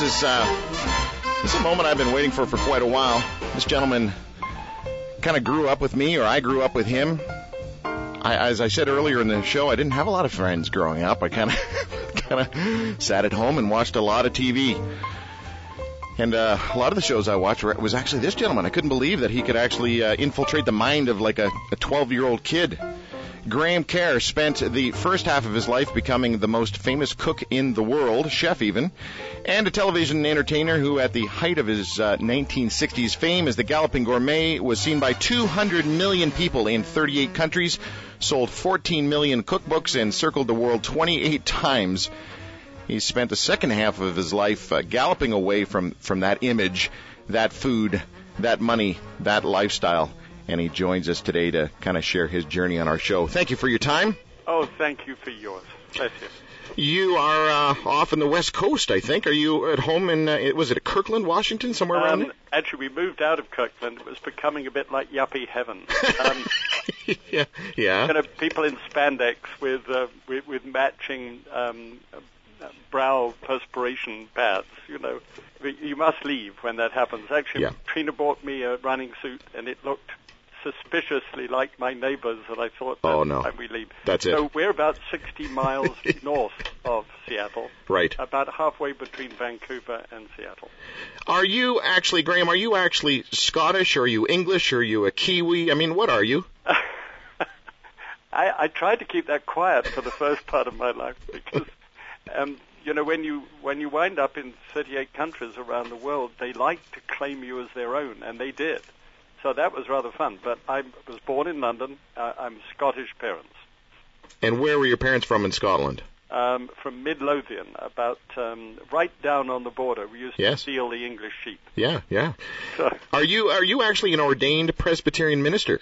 This is uh, this is a moment I've been waiting for for quite a while. This gentleman kind of grew up with me, or I grew up with him. I, as I said earlier in the show, I didn't have a lot of friends growing up. I kind of kind of sat at home and watched a lot of TV. And uh, a lot of the shows I watched were, was actually this gentleman. I couldn't believe that he could actually uh, infiltrate the mind of like a 12 year old kid. Graham Kerr spent the first half of his life becoming the most famous cook in the world, chef even, and a television entertainer who, at the height of his uh, 1960s fame as the Galloping Gourmet, was seen by 200 million people in 38 countries, sold 14 million cookbooks, and circled the world 28 times. He spent the second half of his life uh, galloping away from, from that image, that food, that money, that lifestyle and he joins us today to kind of share his journey on our show. Thank you for your time. Oh, thank you for yours. Bless you. You are uh, off in the West Coast, I think. Are you at home in, uh, was it Kirkland, Washington, somewhere um, around there? Actually, we moved out of Kirkland. It was becoming a bit like yuppie heaven. Um, yeah, yeah. Kind of people in spandex with uh, with, with matching um, brow perspiration pads. You know, you must leave when that happens. Actually, Yeah. Trina bought me a running suit, and it looked suspiciously like my neighbor's, and I thought, Oh, no. time we leave. That's it. So we're about 60 miles north of Seattle, Right. about halfway between Vancouver and Seattle. Are you actually, Graham, are you actually Scottish? Or are you English? Or are you a Kiwi? I mean, what are you? I, I tried to keep that quiet for the first part of my life because, um, you know, when you when you wind up in 38 countries around the world, they like to claim you as their own, and they did. So that was rather fun. But I was born in London. Uh, I'm Scottish parents. And where were your parents from in Scotland? Um, from Midlothian, about um, right down on the border. We used Yes. to steal the English sheep. Yeah, yeah. So Are you are you actually an ordained Presbyterian minister?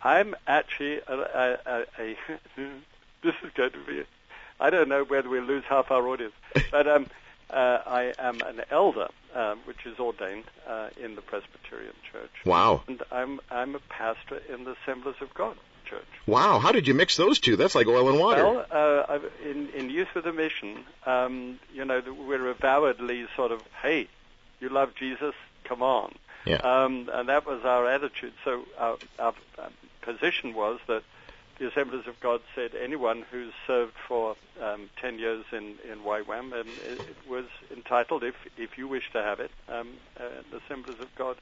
I'm actually a, a, a, a this is going to be. I don't know whether we'll lose half our audience, but um, uh, I am an elder, um, which is ordained uh, in the Presbyterian Church, Wow, and I'm I'm a pastor in the Assemblies of God Church. wow. How did you mix those two? That's like oil and water. Well, uh, in in Youth with a Mission, um, you know, we're avowedly sort of, hey, you love Jesus, come on. Yeah. Um, and that was our attitude. So our, our um, position was that the Assemblies of God said anyone who's served for um, 10 years in, in YWAM and it, it was entitled, if, if you wish to have it, um, uh, the Assemblies of God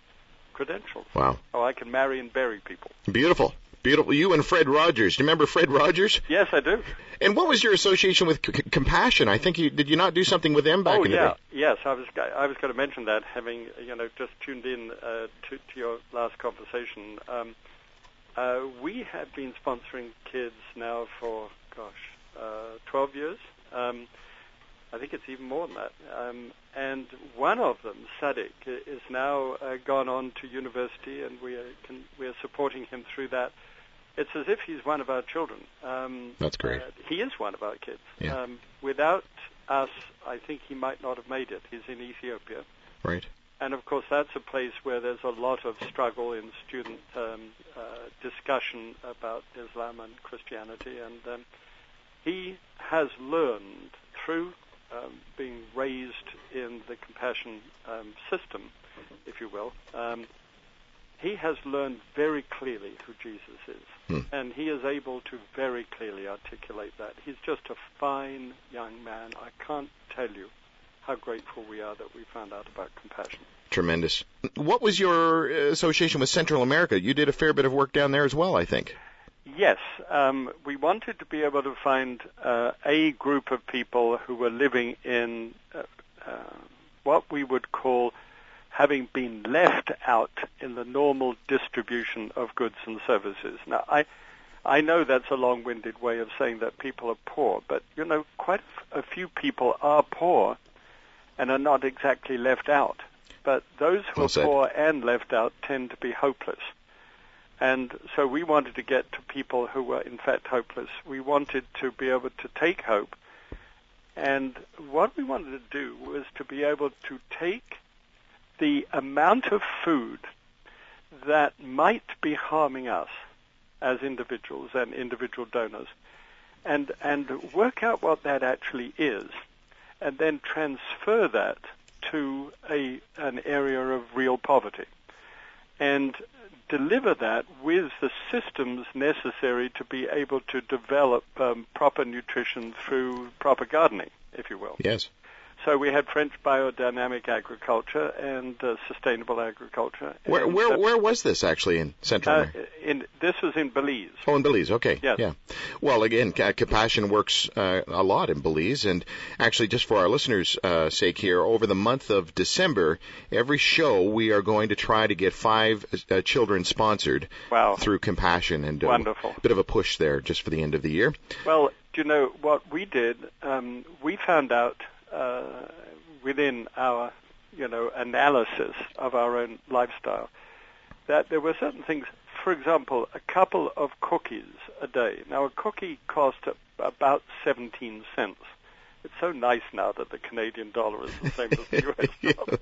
credentials. Wow, Oh, I can marry and bury people. beautiful, beautiful. You and Fred Rogers. Do you remember Fred Rogers? Yes, I do. And what was your association with C- Compassion? I think you did. You not do something with them back oh in the yeah, day? yes. I was I was going to mention that, having you know just tuned in uh, to, to your last conversation. Um, uh, we have been sponsoring kids now for gosh, uh, 12 years. Um, I think it's even more than that. Um, and one of them, Sadiq, i- is now uh, gone on to university, and we are can, we are supporting him through that. It's as if he's one of our children. Um, That's great. uh, he is one of our kids. Yeah. Um, without us, I think he might not have made it. He's in Ethiopia. Right. And of course, that's a place where there's a lot of struggle in student um, uh, discussion about Islam and Christianity. And um, he has learned through um, being raised in the compassion um, system, if you will, um, he has learned very clearly who Jesus is. Hmm. And he is able to very clearly articulate that. He's just a fine young man. I can't tell you how grateful we are that we found out about compassion. Tremendous. What was your association with Central America? You did a fair bit of work down there as well, I think. Yes, um, we wanted to be able to find uh, a group of people who were living in uh, uh, what we would call having been left out in the normal distribution of goods and services. Now, I I know that's a long-winded way of saying that people are poor, but you know, quite a few people are poor and are not exactly left out. But those who Well are poor and left out tend to be hopeless. And so we wanted to get to people who were in fact hopeless. We wanted to be able to take hope. And what we wanted to do was to be able to take the amount of food that might be harming us as individuals and individual donors and, and work out what that actually is and then transfer that to a an area of real poverty, and deliver that with the systems necessary to be able to develop um, proper nutrition through proper gardening, if you will. Yes. So we had French biodynamic agriculture and uh, sustainable agriculture. Where And, where uh, where was this actually in Central uh, America? in this was in Belize. Oh, in Belize. Okay. Yes. Yeah. Well, again, Compassion works uh, a lot in Belize, and actually, just for our listeners' uh, sake here, over the month of December, every show we are going to try to get five uh, children sponsored Wow. through Compassion, and uh, Wonderful. bit of a push there just for the end of the year. Well, do you know what we did? Um, we found out uh, within our, you know, analysis of our own lifestyle that there were certain things. For example, a couple of cookies a day. Now, a cookie cost about 17 cents. It's so nice now that the Canadian dollar is the same as the US dollar.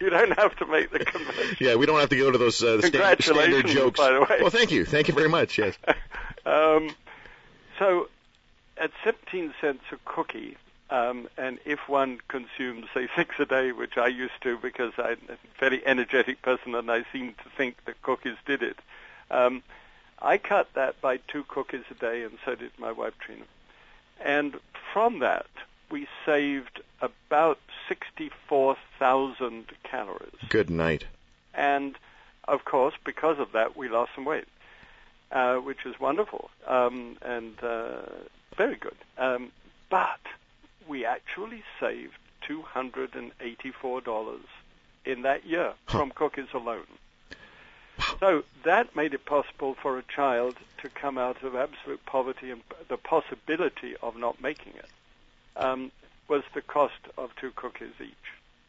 You don't have to make the conversion. Yeah, we don't have to go to those uh, sta- standard jokes. by the way. Well, thank you, thank you very much. Yes. um, so, at 17 cents a cookie, um, and if one consumes, say, six a day, which I used to because I'm a very energetic person and I seem to think that cookies did it, um, I cut that by two cookies a day, and so did my wife Trina. And from that, we saved about 64,000 calories. Good night. And of course, because of that, we lost some weight, uh, which is wonderful um, and uh, very good. Um, but we actually saved $284 in that year Huh. from cookies alone. So that made it possible for a child to come out of absolute poverty and the possibility of not making it um, was the cost of two cookies each.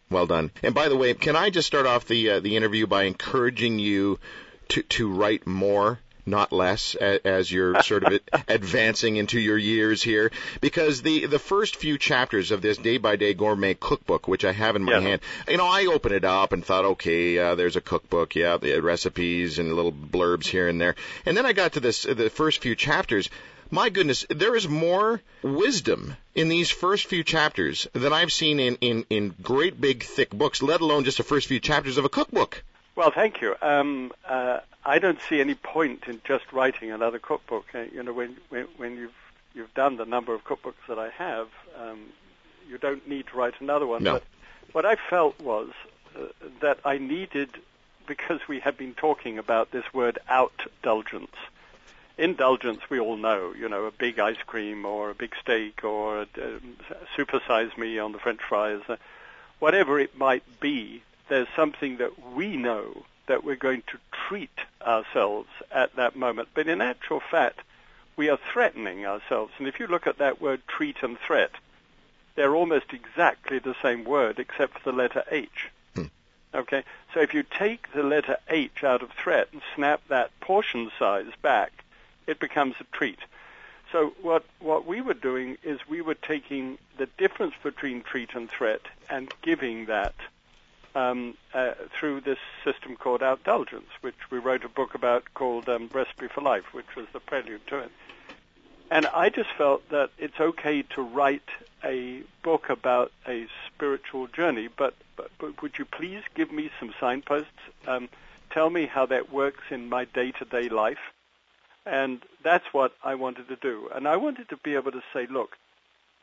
Well done. And by the way, can I just start off the uh, the interview by encouraging you to to write more, not less, as, as you're sort of advancing into your years here, because the the first few chapters of this day by day gourmet cookbook, which I have in my hand, you know, I opened it up and thought, okay, uh, there's a cookbook, yeah, the recipes and little blurbs here and there, and then I got to this the first few chapters. My goodness, there is more wisdom in these first few chapters than I've seen in, in, in great big thick books, let alone just the first few chapters of a cookbook. Well, thank you. Um, uh, I don't see any point in just writing another cookbook. Uh, you know, when, when when you've you've done the number of cookbooks that I have, um, you don't need to write another one. No. But what I felt was uh, that I needed, because we have been talking about this word outdulgence. Indulgence, we all know, you know, a big ice cream or a big steak or um, supersize me on the French fries, uh, whatever it might be, there's something that we know that we're going to treat ourselves at that moment. But in actual fact, we are threatening ourselves. And if you look at that word treat and threat, they're almost exactly the same word except for the letter H. Hmm. Okay? So if you take the letter H out of threat and snap that portion size back, it becomes a treat. So what, what we were doing is we were taking the difference between treat and threat and giving that um, uh, through this system called outdulgence, which we wrote a book about called um, Recipe for Life, which was the prelude to it. And I just felt that it's okay to write a book about a spiritual journey, but, but, but would you please give me some signposts? Um, tell me how that works in my day-to-day life. And that's what I wanted to do. And I wanted to be able to say, look,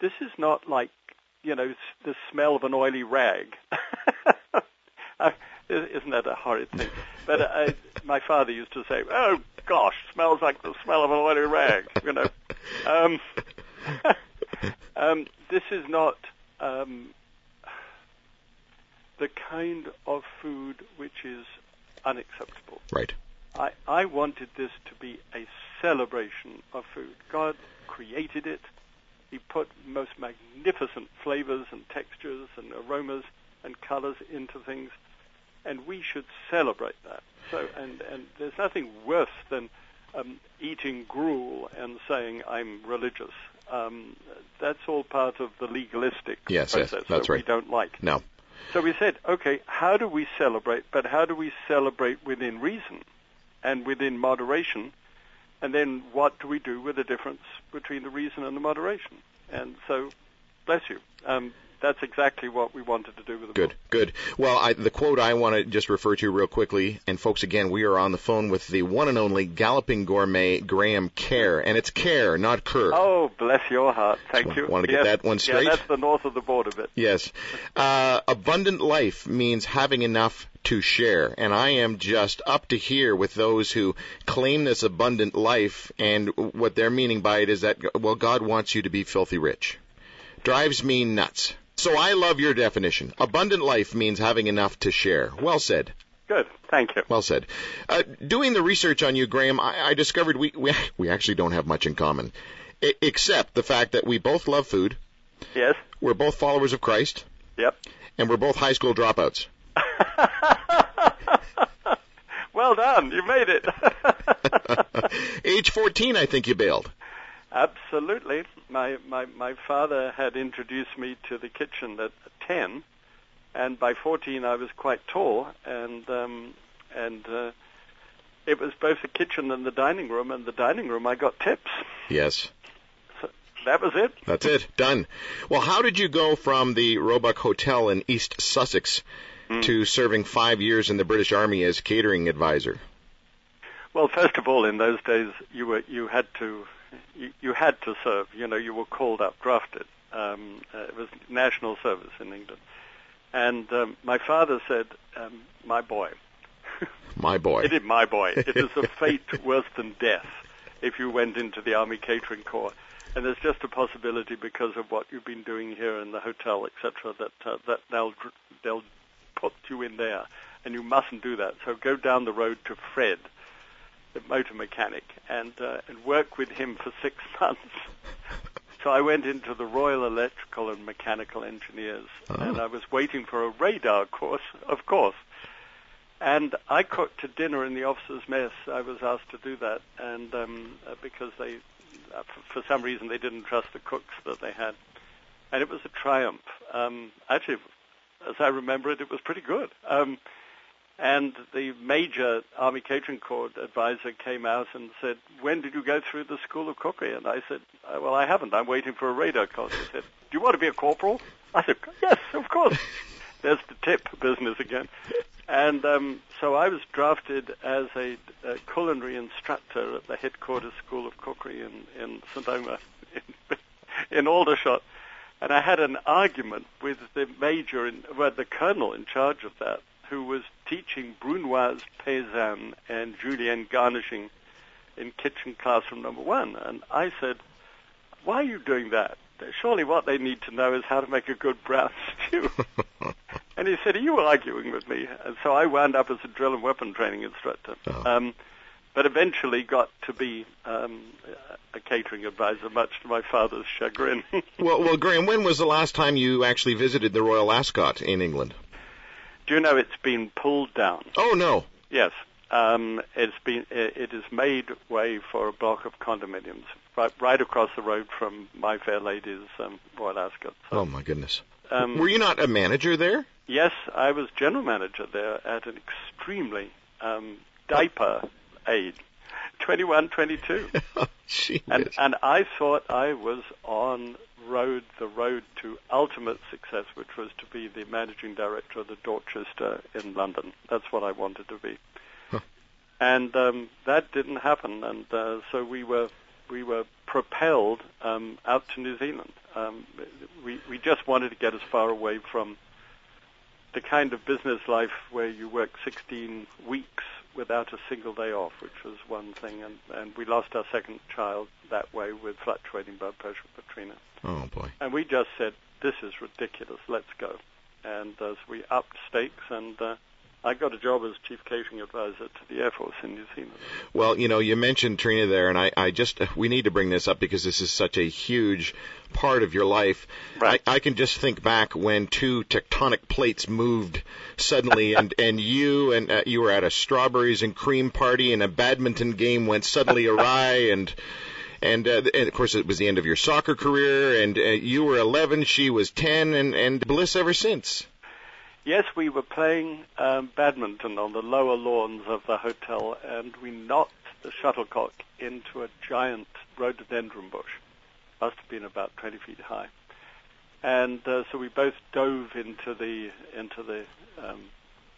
this is not like, you know, the smell of an oily rag. Uh, Isn't that a horrid thing? But uh, my father used to say, "Oh gosh, smells like the smell of an oily rag." You know. Um, um, this is not um, the kind of food which is unacceptable. Right. I, I wanted this to be a celebration of food. God created it. He put most magnificent flavors and textures and aromas and colors into things, and we should celebrate that. So, and, and there's nothing worse than um, eating gruel and saying I'm religious. Um, that's all part of the legalistic Yes, yes, process that's that we right. don't like. No. So we said, okay, how do we celebrate? But how do we celebrate within reason and within moderation? And then what do we do with the difference between the reason and the moderation? And so, bless you. Um, that's exactly what we wanted to do with the Good, book. good. Well, I, the quote I want to just refer to real quickly, and folks, again, we are on the phone with the one and only Galloping Gourmet Graham Kerr, and it's Kerr, not Kerr. Oh, bless your heart. Thank you. wanna get Yes. that one straight? Yeah, that's the north of the border bit. Yes. Uh, abundant life means having enough to share. And I am just up to here with those who claim this abundant life. And what they're meaning by it is that, well, God wants you to be filthy rich. Drives me nuts. So I love your definition. Abundant life means having enough to share. Well said. Good. Thank you. Well said. Uh, doing the research on you, Graham, I, I discovered we, we we actually don't have much in common, I, except the fact that we both love food. Yes. We're both followers of Christ, Yep. and we're both high school dropouts. well done. You made it. Age 14, I think you bailed. Absolutely. My, my my father had introduced me to the kitchen at 10, and by 14 I was quite tall, and um, and uh, it was both the kitchen and the dining room. And the dining room I got tips. Yes, That was it. that's it. Done. Well, how did you go from the Roebuck Hotel in East Sussex to serving five years in the British Army as catering advisor? Well, first of all, in those days, you were you had to you, you had to serve. You know, you were called up, drafted. Um, uh, it was national service in England, and um, my father said, um, "My boy, My boy. it is my boy. It is a fate worse than death if you went into the Army Catering Corps." And there's just a possibility because of what you've been doing here in the hotel, etc., that uh, that they'll they'll put you in there, and you mustn't do that. So go down the road to Fred, motor mechanic, and uh, and work with him for six months. so I went into the Royal Electrical and Mechanical Engineers, Oh. and I was waiting for a radar course, of course. And I cooked a dinner in the officers' mess. I was asked to do that, and um, uh, because they, uh, for, for some reason, they didn't trust the cooks that they had, and it was a triumph. Um, actually, as I remember it, it was pretty good. Um, and the major Army Catering Corps advisor came out and said, "When did you go through the School of Cookery?" And I said, "Uh, "Well, I haven't. I'm waiting for a radar course." He said, "Do you want to be a corporal?" I said, "Yes, of course." There's the tip business again. And um, so I was drafted as a, a culinary instructor at the headquarters School of Cookery in, in St. Omer, in, in Aldershot. And I had an argument with the major, in, well, the colonel in charge of that, who was teaching Brunoise paysanne and julienne garnishing in kitchen classroom number one. And I said, why are you doing that? Surely what they need to know is how to make a good brown stew. and he said, are you arguing with me? And so I wound up as a drill and weapon training instructor. Oh. Um, but eventually got to be um, a catering advisor, much to my father's chagrin. well, well, Graham, when was the last time you actually visited the Royal Ascot in England? Do you know it's been pulled down? Oh no. Yes. Um, it's been it, it has made way for a block of condominiums right, right across the road from My Fair Lady's um, Royal Ascot. So, Oh my goodness. um, Were you not a manager there? yes, I was general manager there at an extremely um, diaper age, 21, 22. Jeez. and and I thought I was on road the road to ultimate success, which was to be the managing director of the Dorchester in London. That's what I wanted to be, Huh. and um, that didn't happen. And uh, so we were we were propelled um, out to New Zealand. Um, we we just wanted to get as far away from the kind of business life where you work 16 weeks without a single day off, which was one thing, and, and we lost our second child that way with fluctuating blood pressure Katrina. oh boy. And we just said, this is ridiculous, let's go. And as we upped stakes, and uh, I got a job as chief catering advisor to the Air Force in New Zealand. Well, you know, you mentioned Trina there, and I, I just we need to bring this up because this is such a huge part of your life. Right. I, I can just think back when two tectonic plates moved suddenly, and and you and uh, you were at a strawberries and cream party, and a badminton game went suddenly awry, and. And, uh, and of course, it was the end of your soccer career, and uh, you were 11, she was 10, and, and bliss ever since. Yes, we were playing um, badminton on the lower lawns of the hotel, and we knocked the shuttlecock into a giant rhododendron bush. Must have been about 20 feet high. and uh, so we both dove into the into the um,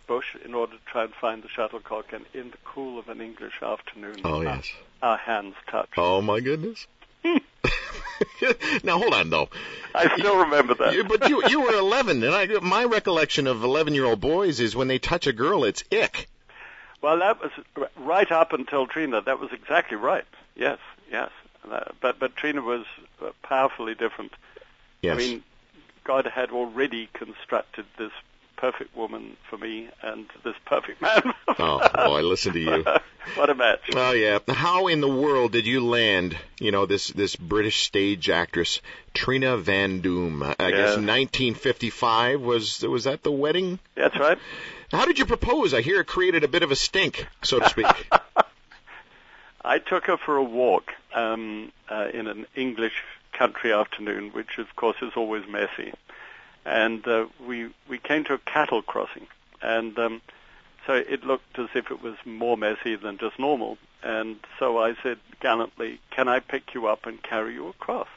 bush in order to try and find the shuttlecock. And in the cool of an English afternoon, Oh yes. our, our hands touched. Oh my goodness. now hold on though. I still remember that. You, but you you were 11, and I my recollection of 11 year old boys is when they touch a girl, it's ick. Well, that was right up until Trina. That was exactly right. Yes, yes. Uh, but but Trina was uh, powerfully different. Yes. I mean, God had already constructed this perfect woman for me and this perfect man. oh boy, listen to you. what a match! Oh yeah. How in the world did you land? You know this this British stage actress Trina Van Doom. I guess Yeah. 1955 was was that the wedding? That's right. How did you propose? I hear it created a bit of a stink, so to speak. I took her for a walk um, uh, in an English country afternoon, which of course is always messy. And uh, we we came to a cattle crossing, and um, so it looked as if it was more messy than just normal. And so I said gallantly, "Can I pick you up and carry you across?"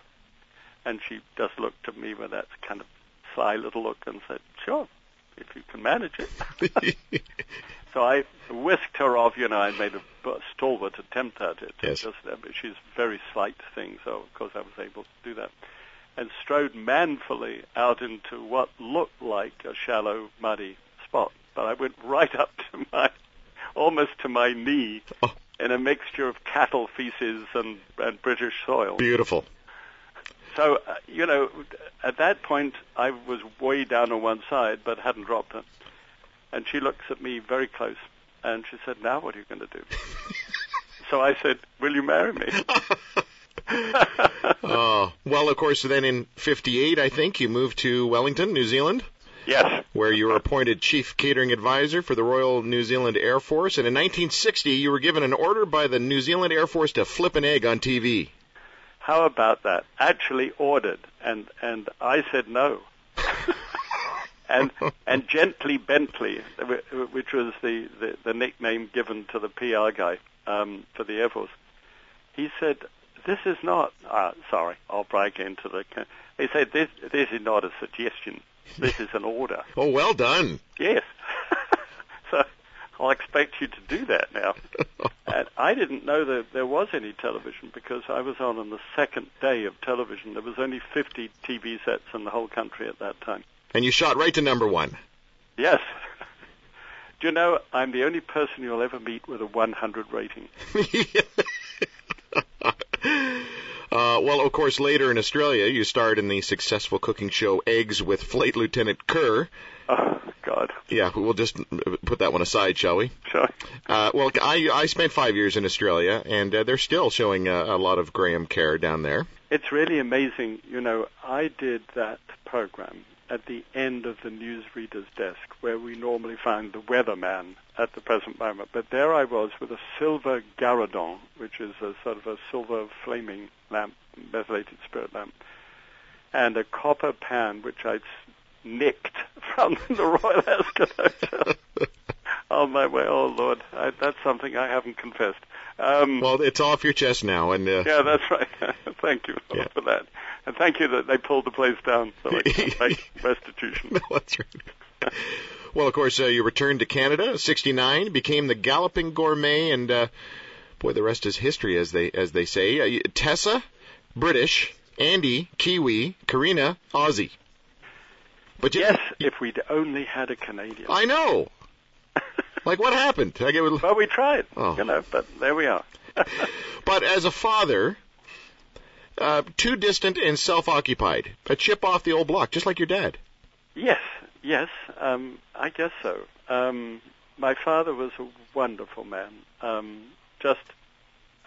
And she just looked at me with that kind of sly little look and said, "Sure, if you can manage it." So I whisked her off. You know, I made a stalwart attempt at it. Yes. Just, uh, she's a very slight thing, so of course I was able to do that. And strode manfully out into what looked like a shallow, muddy spot. But I went right up to my, almost to my knee, Oh. in a mixture of cattle feces and, and British soil. Beautiful. So, uh, you know, at that point, I was way down on one side, but hadn't dropped her. And she looks at me very close, and she said, "Now what are you going to do?" so I said, "Will you marry me?" Oh well, of course. Then in '58, I think you moved to Wellington, New Zealand. yes. where you were appointed chief catering advisor for the Royal New Zealand Air Force. And in 1960, you were given an order by the New Zealand Air Force to flip an egg on TV. How about that? Actually ordered, and and I said no. and and gently Bentley, which was the, the, the nickname given to the PR guy um, for the Air Force, he said, "This is not." Uh, sorry, I'll break into the. He said, "This this is not a suggestion. This is an order." Oh, well done. Yes. so I'll expect you to do that now. And I didn't know that there was any television because I was on on the second day of television. There was only 50 TV sets in the whole country at that time. and you shot right to number one. Yes. Do you know I'm the only person you'll ever meet with a 100 rating? Uh, well, of course, later in Australia, you starred in the successful cooking show Eggs with Flight Lieutenant Kerr. Oh God. Yeah, we'll just put that one aside, shall we? Sure. Uh, well, I I spent five years in Australia, and uh, they're still showing uh, a lot of Graham Kerr down there. It's really amazing. You know, I did that program at the end of the newsreader's desk where we normally find the weatherman at the present moment. But there I was with a silver gueridon, which is a sort of a silver flaming lamp, methylated spirit lamp, and a copper pan, which I'd nicked from the Royal Ascot Hotel. on my way, oh Lord, I, that's something I haven't confessed. Um, Well, it's off your chest now, and uh, yeah, that's right. thank you Yeah. for that. And thank you that they pulled the place down so I can make restitution. No, that's right. Well, of course, uh, you returned to Canada, '69, became the Galloping Gourmet, and uh, boy, the rest is history, as they as they say. Uh, Tessa, British, Andy, Kiwi, Karina, Aussie. But you, Yes, if we'd only had a Canadian. I know. Like, what happened? I get, well, we tried, Oh. you know, but there we are. but as a father, uh, too distant and self-occupied, a chip off the old block, just like your dad. yes, yes, um, I guess so. Um, my father was a wonderful man, um, just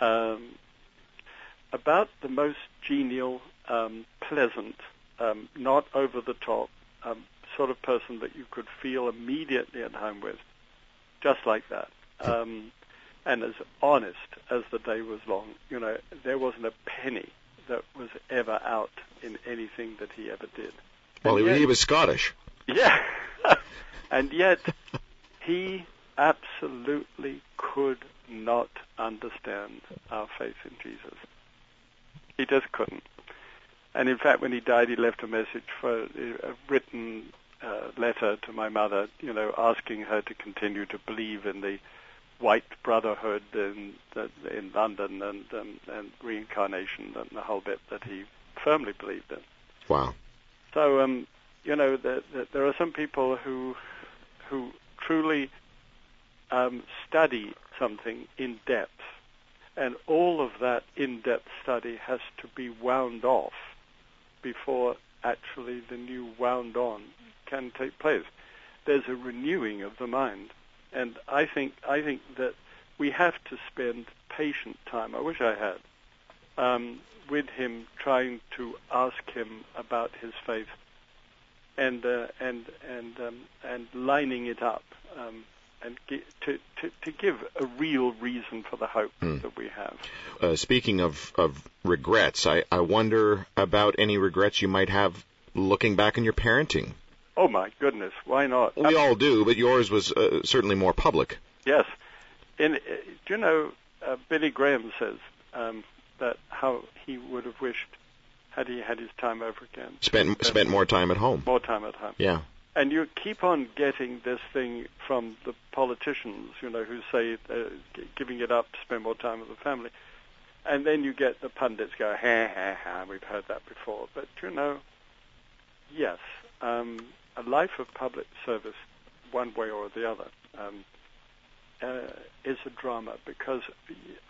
um, about the most genial, um, pleasant, um, not over the top, um, sort of person that you could feel immediately at home with, just like that. Um, and as honest as the day was long. You know, there wasn't a penny that was ever out in anything that he ever did. Well, he, yet- he was Scottish. Yeah. and yet, he absolutely could not understand our faith in Jesus. He just couldn't. And in fact, when he died, he left a message for a written uh, letter to my mother, you know, asking her to continue to believe in the white brotherhood in in London and um, and reincarnation and the whole bit that he firmly believed in. Wow. So um, you know, the, the, there are some people who who truly um, study something in depth, and all of that in-depth study has to be wound off before actually the new wound on can take place. There's a renewing of the mind, and I think I think that we have to spend patient time. I wish I had um, with him, trying to ask him about his faith, and uh, and and um, and lining it up. Um, and to, to, to give a real reason for the hope hmm. that we have. Uh, speaking of, of regrets, I, I wonder about any regrets you might have looking back on your parenting. Oh my goodness, why not? We all do, but yours was uh, certainly more public. Yes. In, uh, do you know, uh, Billy Graham says um, that how he would have wished had he had his time over again. Spent spent more time at home. More time at home. Yeah. And you keep on getting this thing from the politicians, you know, who say uh, giving it up to spend more time with the family. And then you get the pundits go, ha, ha, ha, we've heard that before. But, you know, yes, um, a life of public service, one way or the other, um, uh, is a drama because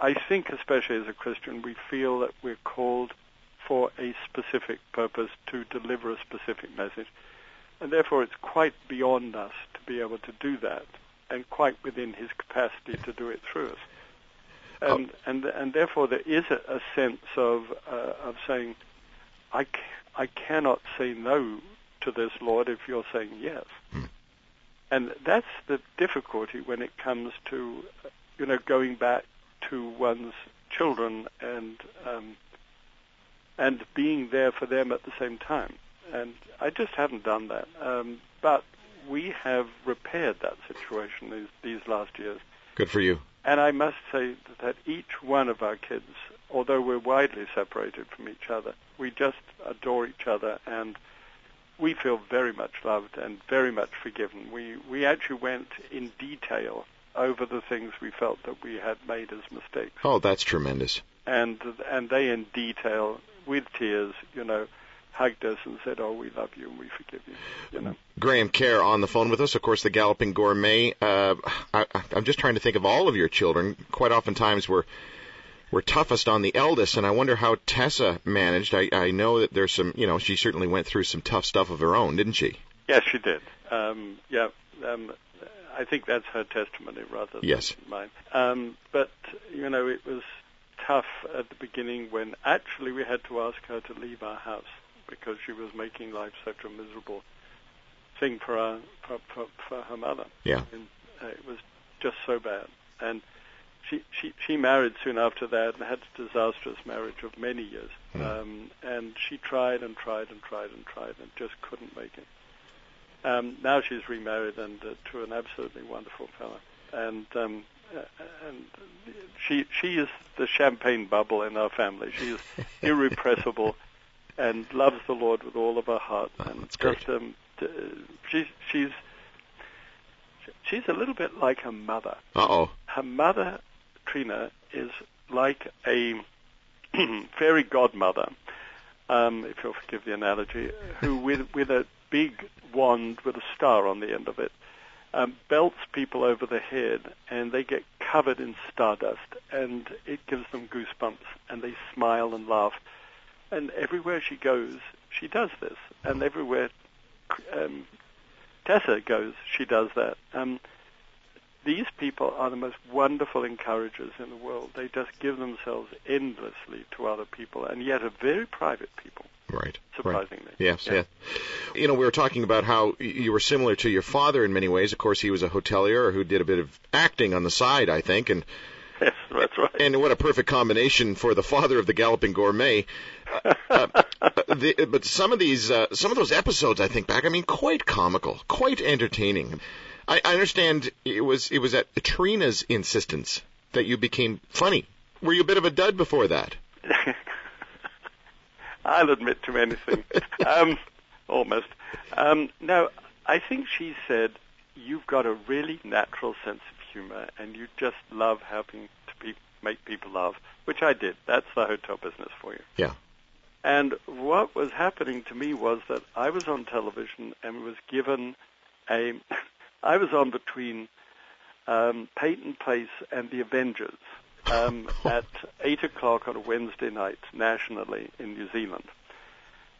I think, especially as a Christian, we feel that we're called for a specific purpose to deliver a specific message. And therefore, it's quite beyond us to be able to do that, and quite within his capacity to do it through us. And oh. and and therefore, there is a, a sense of uh, of saying, I, I cannot say no to this, Lord, if you're saying yes. Hmm. And that's the difficulty when it comes to, you know, going back to one's children and um, and being there for them at the same time. And I just haven't done that. Um, but we have repaired that situation these, these last years. Good for you. And I must say that each one of our kids, although we're widely separated from each other, we just adore each other and we feel very much loved and very much forgiven. We we actually went in detail over the things we felt that we had made as mistakes. Oh, that's tremendous. And and they in detail with tears, you know, hugged us and said, "Oh, we love you and we forgive you." You know. Graham Kerr on the phone with us, of course, the Galloping Gourmet. Uh, I, I'm just trying to think of all of your children. Quite oftentimes, we're we're toughest on the eldest, and I wonder how Tessa managed. I, I know that there's some, you know, she certainly went through some tough stuff of her own, didn't she? Yes, she did. Um, yeah, um, I think that's her testimony rather than yes. mine. Um, but you know, it was tough at the beginning when actually we had to ask her to leave our house because she was making life such a miserable thing for our for, for, for her mother. Yeah, and uh, it was just so bad, and she, she, she married soon after that and had a disastrous marriage of many years. Mm. Um, and she tried and tried and tried and tried and just couldn't make it. Um, now she's remarried and uh, to an absolutely wonderful fellow. And um, and she she is the champagne bubble in our family. She is irrepressible and loves the Lord with all of her heart. And that's great. Just, um, she's she's she's a little bit like her mother. Oh. Her mother Trina is like a fairy godmother, um, if you'll forgive the analogy, who with with a big wand with a star on the end of it um, belts people over the head, and they get covered in stardust, and it gives them goosebumps, and they smile and laugh. And everywhere she goes, she does this, and everywhere um, Tessa goes, she does that. Um, these people are the most wonderful encouragers in the world. They just give themselves endlessly to other people, and yet are very private people. Right. Surprisingly. Right. Yes, yeah. You know, we were talking about how you were similar to your father in many ways. Of course, he was a hotelier who did a bit of acting on the side, I think, and Yes, that's right. And what a perfect combination for the father of the Galloping Gourmet. Uh, uh, the, but some of these, uh, some of those episodes, I think back, I mean, quite comical, quite entertaining. I, I understand it was it was at Trina's insistence that you became funny. Were you a bit of a dud before that? I'll admit to anything. Um, almost. Um, no, I think she said, you've got a really natural sense of humor and you just love helping to be, make people laugh, which I did. That's the hotel business for you. Yeah. And what was happening to me was that I was on television and was given a, I was on between um, Peyton Place and the Avengers um, at 8 o'clock on a Wednesday night nationally in New Zealand.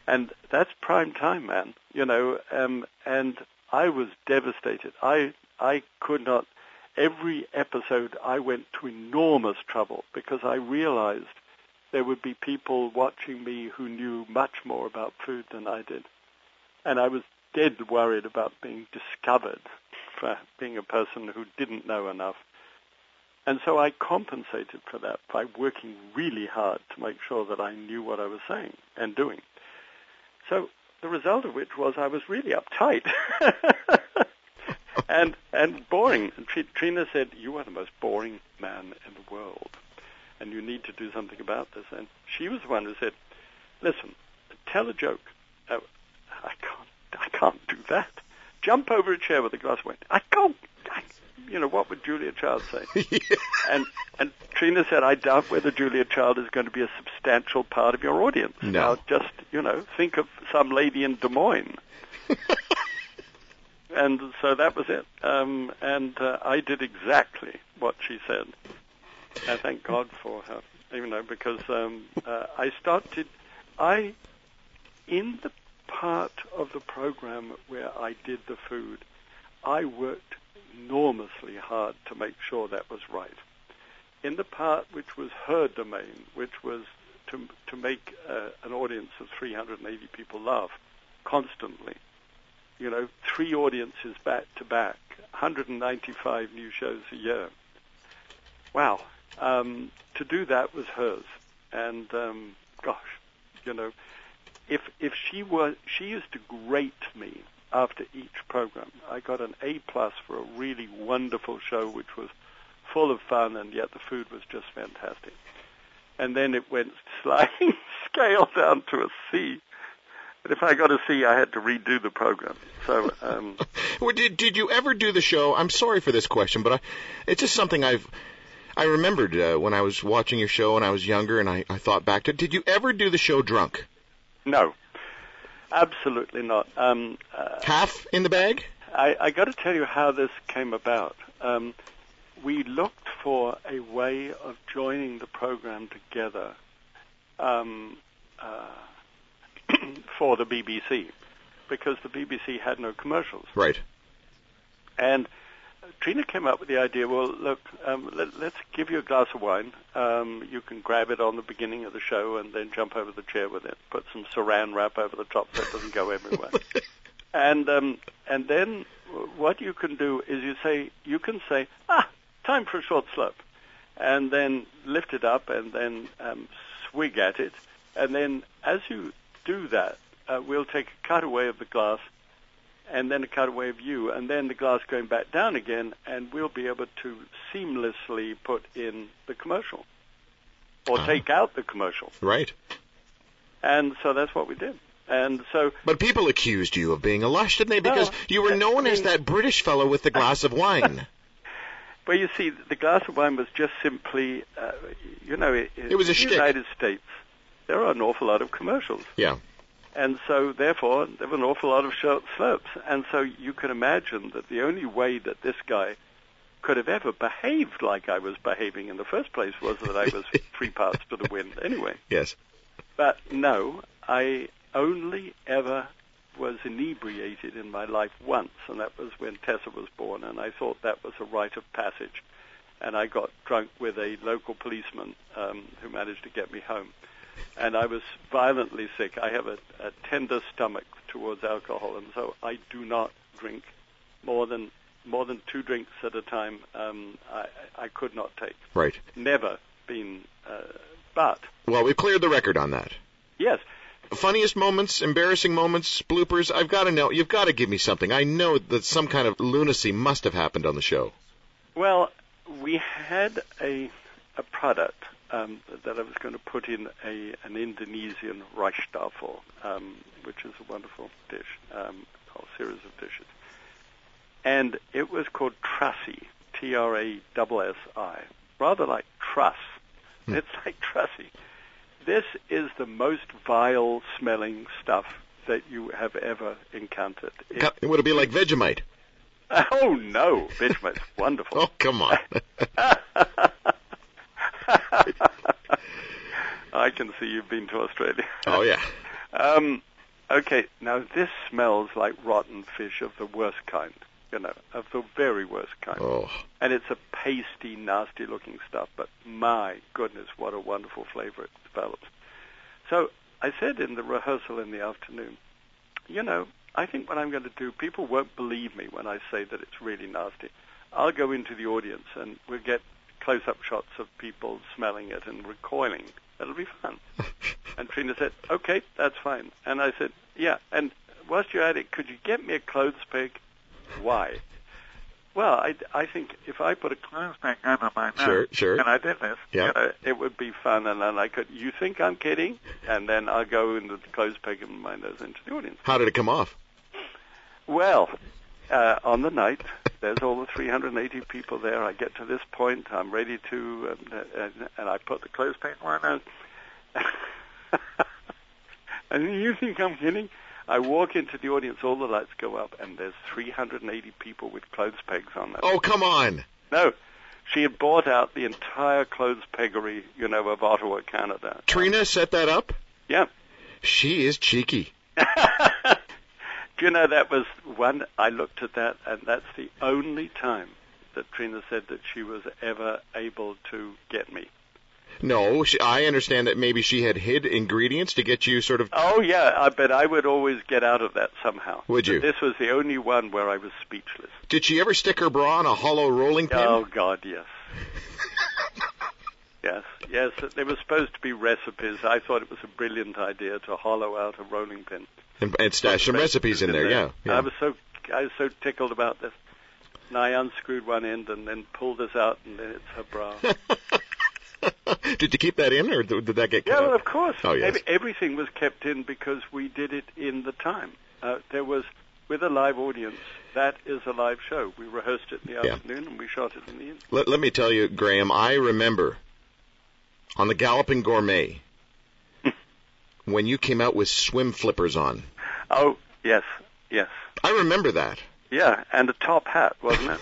And that's prime time, man, you know, um, and I was devastated. I, I could not, every episode I went to enormous trouble because I realized there would be people watching me who knew much more about food than I did. And I was dead worried about being discovered for uh, being a person who didn't know enough. And so I compensated for that by working really hard to make sure that I knew what I was saying and doing. So the result of which was I was really uptight and and boring. And Trina said, "You are the most boring man in the world, and you need to do something about this." And she was the one who said, "Listen, tell a joke." Oh, I can't. I can't do that. Jump over a chair with a glass of wine. I can't. I, you know, what would Julia Child say? yeah. And and Trina said, I doubt whether Julia Child is going to be a substantial part of your audience. No. Now, just you know, think of some lady in Des Moines. and so that was it. Um, and uh, I did exactly what she said. I thank God for her, you know, because um, uh, I started. I in the part of the program where I did the food, I worked enormously hard to make sure that was right. In the part which was her domain, which was to, to make uh, an audience of 380 people laugh constantly, you know, three audiences back to back, 195 new shows a year. Wow. Um, to do that was hers. And um, gosh, you know, if if she was, she used to grate me after each program. I got an A plus for a really wonderful show, which was full of fun, and yet the food was just fantastic. And then it went sliding scale down to a C. But if I got a C, I had to redo the program. So, um, did did you ever do the show? I'm sorry for this question, but I, it's just something I've I remembered uh, when I was watching your show when I was younger, and I, I thought back to. Did you ever do the show drunk? No. Absolutely not. Um, uh, Half in the bag? I, I got to tell you how this came about. Um, we looked for a way of joining the program together um, uh, for the BBC because the BBC had no commercials. Right. And Trina came up with the idea. Well, look, um, let, us give you a glass of wine. Um, you can grab it on the beginning of the show and then jump over the chair with it. Put some Saran wrap over the top so it doesn't go everywhere. and um, and then what you can do is you say you can say ah time for a short slurp, and then lift it up and then um, swig at it, and then as you do that, uh, we'll take a cutaway of the glass and then a cutaway view, and then the glass going back down again, and we'll be able to seamlessly put in the commercial or uh-huh. take out the commercial. Right. And so that's what we did. And so, but people accused you of being a lush, didn't they? Because no, you were known I mean, as that British fellow with the glass of wine. Well, you see, the glass of wine was just simply, uh, you know, it, it was a in the United States. There are an awful lot of commercials. Yeah. And so, therefore, there were an awful lot of short slopes. And so you can imagine that the only way that this guy could have ever behaved like I was behaving in the first place was that I was three parts to the wind anyway. Yes. But no, I only ever was inebriated in my life once, and that was when Tessa was born, and I thought that was a rite of passage. And I got drunk with a local policeman um, who managed to get me home and I was violently sick. I have a, a tender stomach towards alcohol, and so I do not drink more than more than two drinks at a time. Um, I, I could not take. Right. Never been. Uh, but well, we've cleared the record on that. Yes. Funniest moments, embarrassing moments, bloopers. I've got to know. You've got to give me something. I know that some kind of lunacy must have happened on the show. Well, we had a a product um, that I was going to put in a an Indonesian rijsttafel, um, which is a wonderful dish, um, whole series of dishes. And it was called Trassi, T-R-A-S-S-I, rather like truss. Hmm. It's like Trussi. This is the most vile smelling stuff that you have ever encountered. It- Would it be like Vegemite? oh no, Vegemite's wonderful. Oh, come on. I can see you've been to Australia. oh, yeah. Um, okay, now this smells like rotten fish of the worst kind, you know, of the very worst kind. Oh, And it's a pasty, nasty looking stuff, but my goodness, what a wonderful flavor it develops. So I said in the rehearsal in the afternoon, you know, I think what I'm going to do, people won't believe me when I say that it's really nasty. I'll go into the audience and we'll get close-up shots of people smelling it and recoiling. It'll be fun. And Treena said, okay, that's fine. And I said, yeah, and whilst you're at it, could you get me a clothes peg? Why? Well, I, I think if I put a clothes peg under my nose Sure, sure. and I did this, Yeah. you know, it would be fun. And then I could, you think I'm kidding? And then I'll go into the clothes peg in my nose into the audience. how did it come off? Well, uh, on the night, there's all the 380 people there. I get to this point, I'm ready to, uh, and, and I put the clothes peg on my and you think I'm kidding? I walk into the audience, all the lights go up, and there's 380 people with clothes pegs on them. Oh, come on. No, she had bought out the entire clothes peggery, you know, of Ottawa, Canada. Treena set that up? Yeah. She is cheeky. You know that was one? I looked at that, and that's the only time that Treena said that she was ever able to get me. No, she, I understand that maybe she had hid ingredients to get you sort of. Oh yeah, I bet I would always get out of that somehow. Would you? But this was the only one where I was speechless. Did she ever stick her bra on a hollow rolling pin? Oh God, yes. yes, yes. There were supposed to be recipes. I thought it was a brilliant idea to hollow out a rolling pin. And, and stash some recipes in there, yeah. yeah. I was so I was so tickled about this. And I unscrewed one end and then pulled this out, and then it's her bra. did you keep that in, or did did that get cut yeah, well, out? of course. Oh, yes. Every- everything was kept in because we did it in the time. Uh, there was with a live audience. That is a live show. We rehearsed it in the Yeah. afternoon and we shot it in the evening. Let, let me tell you, Graham, I remember on the Galloping Gourmet when you came out with swim flippers on. Oh yes, yes, I remember that. yeah, and a top hat, wasn't it?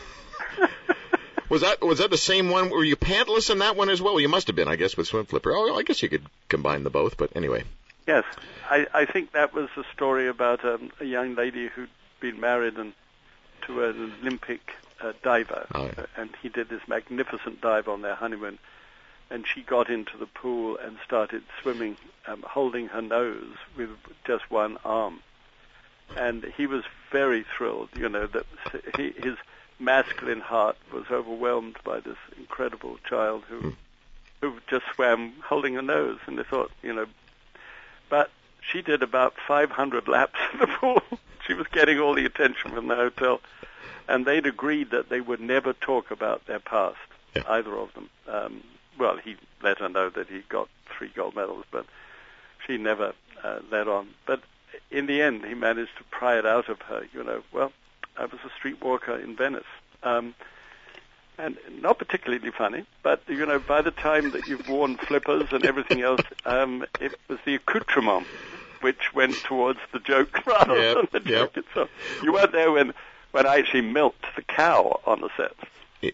Was that was that the same one? Were you pantless in that one as well? You must have been, I guess, with swim flipper. Oh, I guess you could combine the both, but anyway. Yes, I, I think that was a story about um, a young lady who'd been married and to an Olympic uh, diver, Oh, yeah. And he did this magnificent dive on their honeymoon. And she got into the pool and started swimming, um, holding her nose with just one arm. And he was very thrilled, you know, that he, his masculine heart was overwhelmed by this incredible child who, Hmm. who just swam holding her nose. And they thought, you know, but she did about 500 laps in the pool. she was getting all the attention from the hotel, and they'd agreed that they would never talk about their past, Yeah. either of them. Um, well, he let her know that he got three gold medals, but she never uh, let on. But in the end, he managed to pry it out of her. You know, well, I was a streetwalker in Venice. Um, and not particularly funny, but you know, by the time that you've worn flippers and everything else, um, it was the accoutrement which went towards the joke rather Yep, than the joke itself. You weren't there when when I actually milked the cow on the set.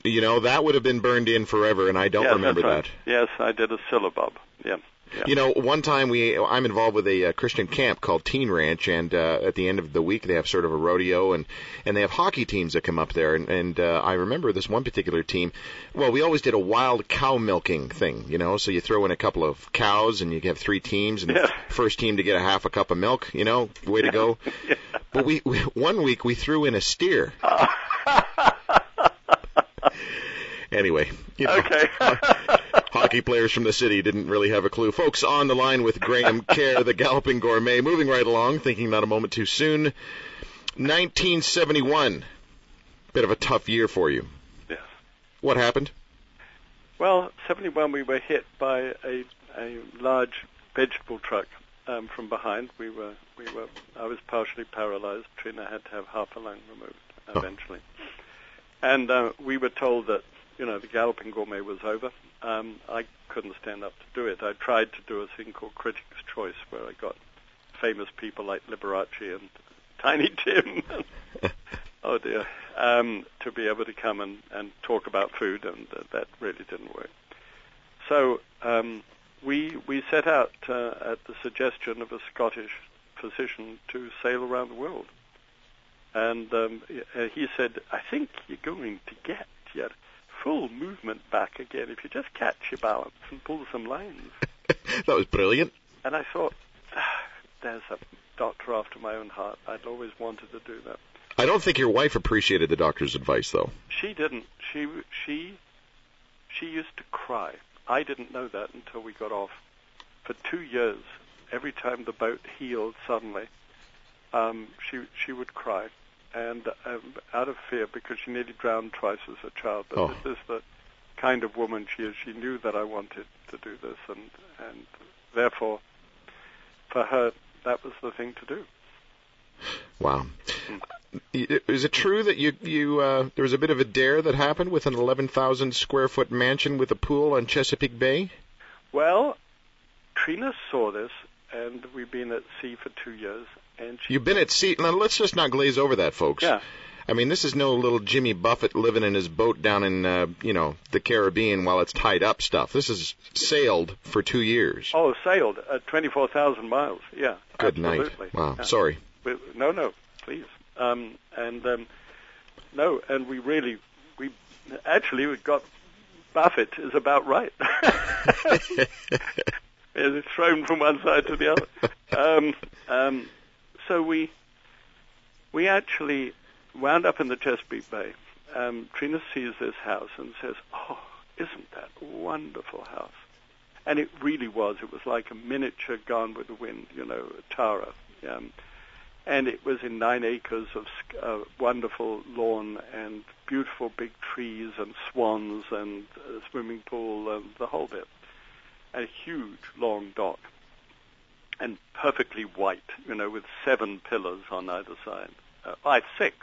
You know, that would have been burned in forever, and I don't yes, remember that's that. Yes, I did a syllabub. Yeah. Yeah. You know, one time we I'm involved with a uh, Christian camp called Teen Ranch, and uh, at the end of the week they have sort of a rodeo, and and they have hockey teams that come up there, and, and uh, I remember this one particular team. Well, we always did a wild cow milking thing, you know, so you throw in a couple of cows, and you have three teams, and Yeah. the first team to get a half a cup of milk, you know, way to go. Yeah. But we, we one week we threw in a steer. Anyway, you know, okay. hockey players from the city didn't really have a clue. Folks, on the line with Graham Kerr, the Galloping Gourmet, moving right along, thinking not a moment too soon. 1971, bit of a tough year for you. yes. What happened? Well, 71 we were hit by a, a large vegetable truck um, from behind. We were, we were, I was partially paralyzed. Treena had to have half a lung removed eventually. And uh, we were told that, you know, the Galloping Gourmet was over. Um, I couldn't stand up to do it. I tried to do a thing called Critics' Choice where I got famous people like Liberace and Tiny Tim. oh dear. Um, to be able to come and, and talk about food, and uh, that really didn't work. So um, we we set out uh, at the suggestion of a Scottish physician to sail around the world, and um, uh, he said, "I think you're going to get your full movement back again if you just catch your balance and pull some lines." that was brilliant. And I thought, ah, "There's a doctor after my own heart. I'd always wanted to do that." I don't think your wife appreciated the doctor's advice, though. She didn't. She she she used to cry. I didn't know that until we got off. For two years, every time the boat heeled suddenly, um, she she would cry, and um, out of fear because she nearly drowned twice as a child. But Oh. this is the kind of woman she is. She knew that I wanted to do this, and and therefore, for her, that was the thing to do. Wow. Is it true that you you uh, there was a bit of a dare that happened with an 11,000 square foot mansion with a pool on Chesapeake Bay? Well, Treena saw this, and we've been at sea for two years, and You've been at sea. Now let's just not glaze over that, folks. yeah. I mean, this is no little Jimmy Buffett living in his boat down in uh, you know the Caribbean while it's tied up stuff. This is sailed for two years. Oh, sailed at 24,000 miles. Yeah. Good absolutely. night. Wow. Yeah. Sorry. No, no, please. Um, and um, no, and we really, we actually we got Buffett is about right. it's thrown from one side to the other. Um, um, so we we actually wound up in the Chesapeake Bay. Um, Treena sees this house and says, "Oh, isn't that a wonderful house?" And it really was. It was like a miniature Gone with the Wind, you know, Tara. Um, and it was in nine acres of uh, wonderful lawn and beautiful big trees and swans and a swimming pool and the whole bit. And a huge long dock. And perfectly white, you know, with seven pillars on either side. Uh, five, six.